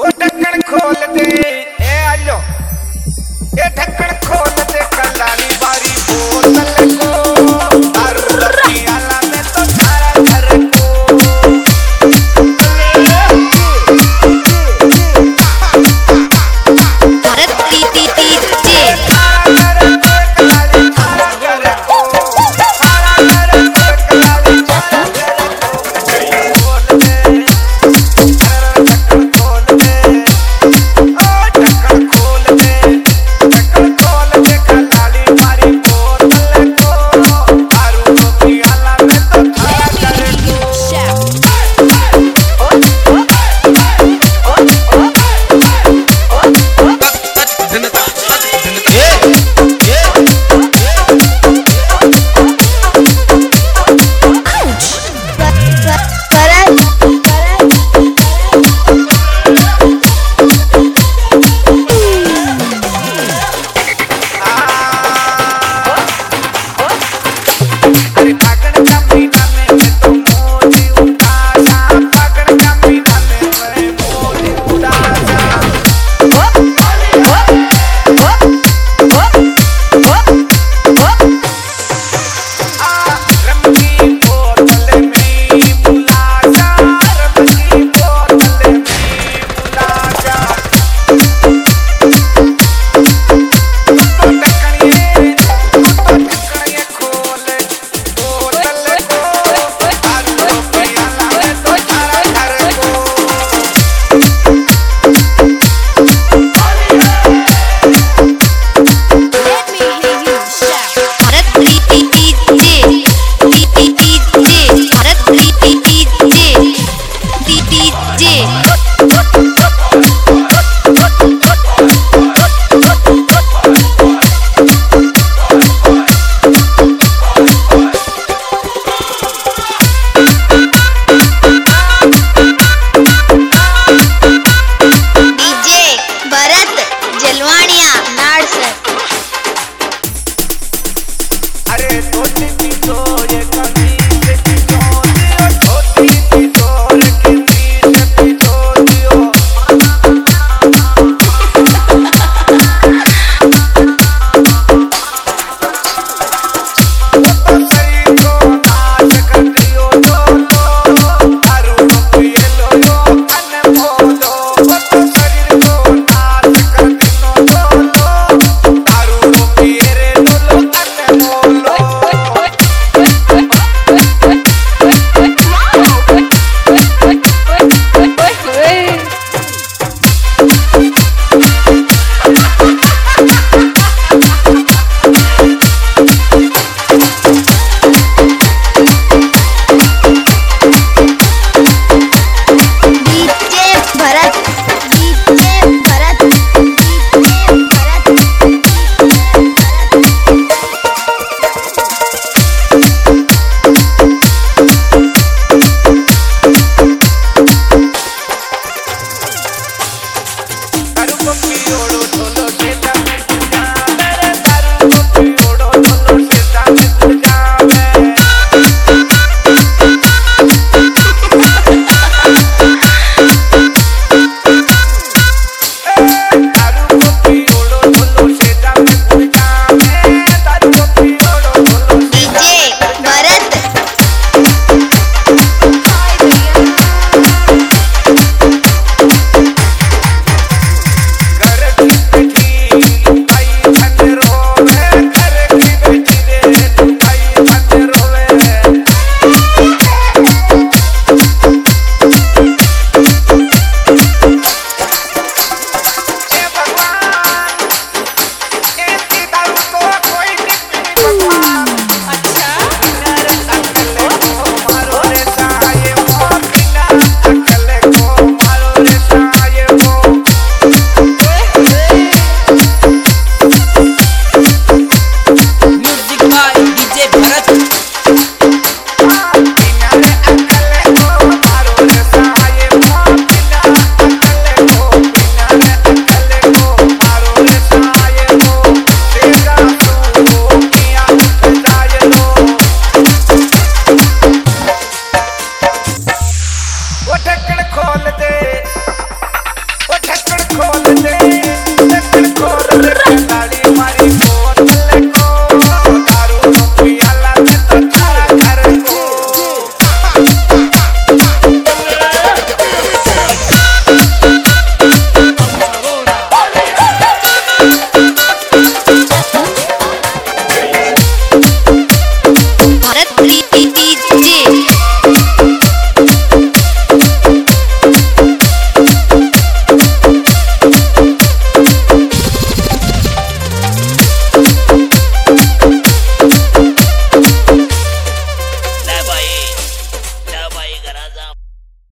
ओ ढक्कन खोल दे DJ. खोल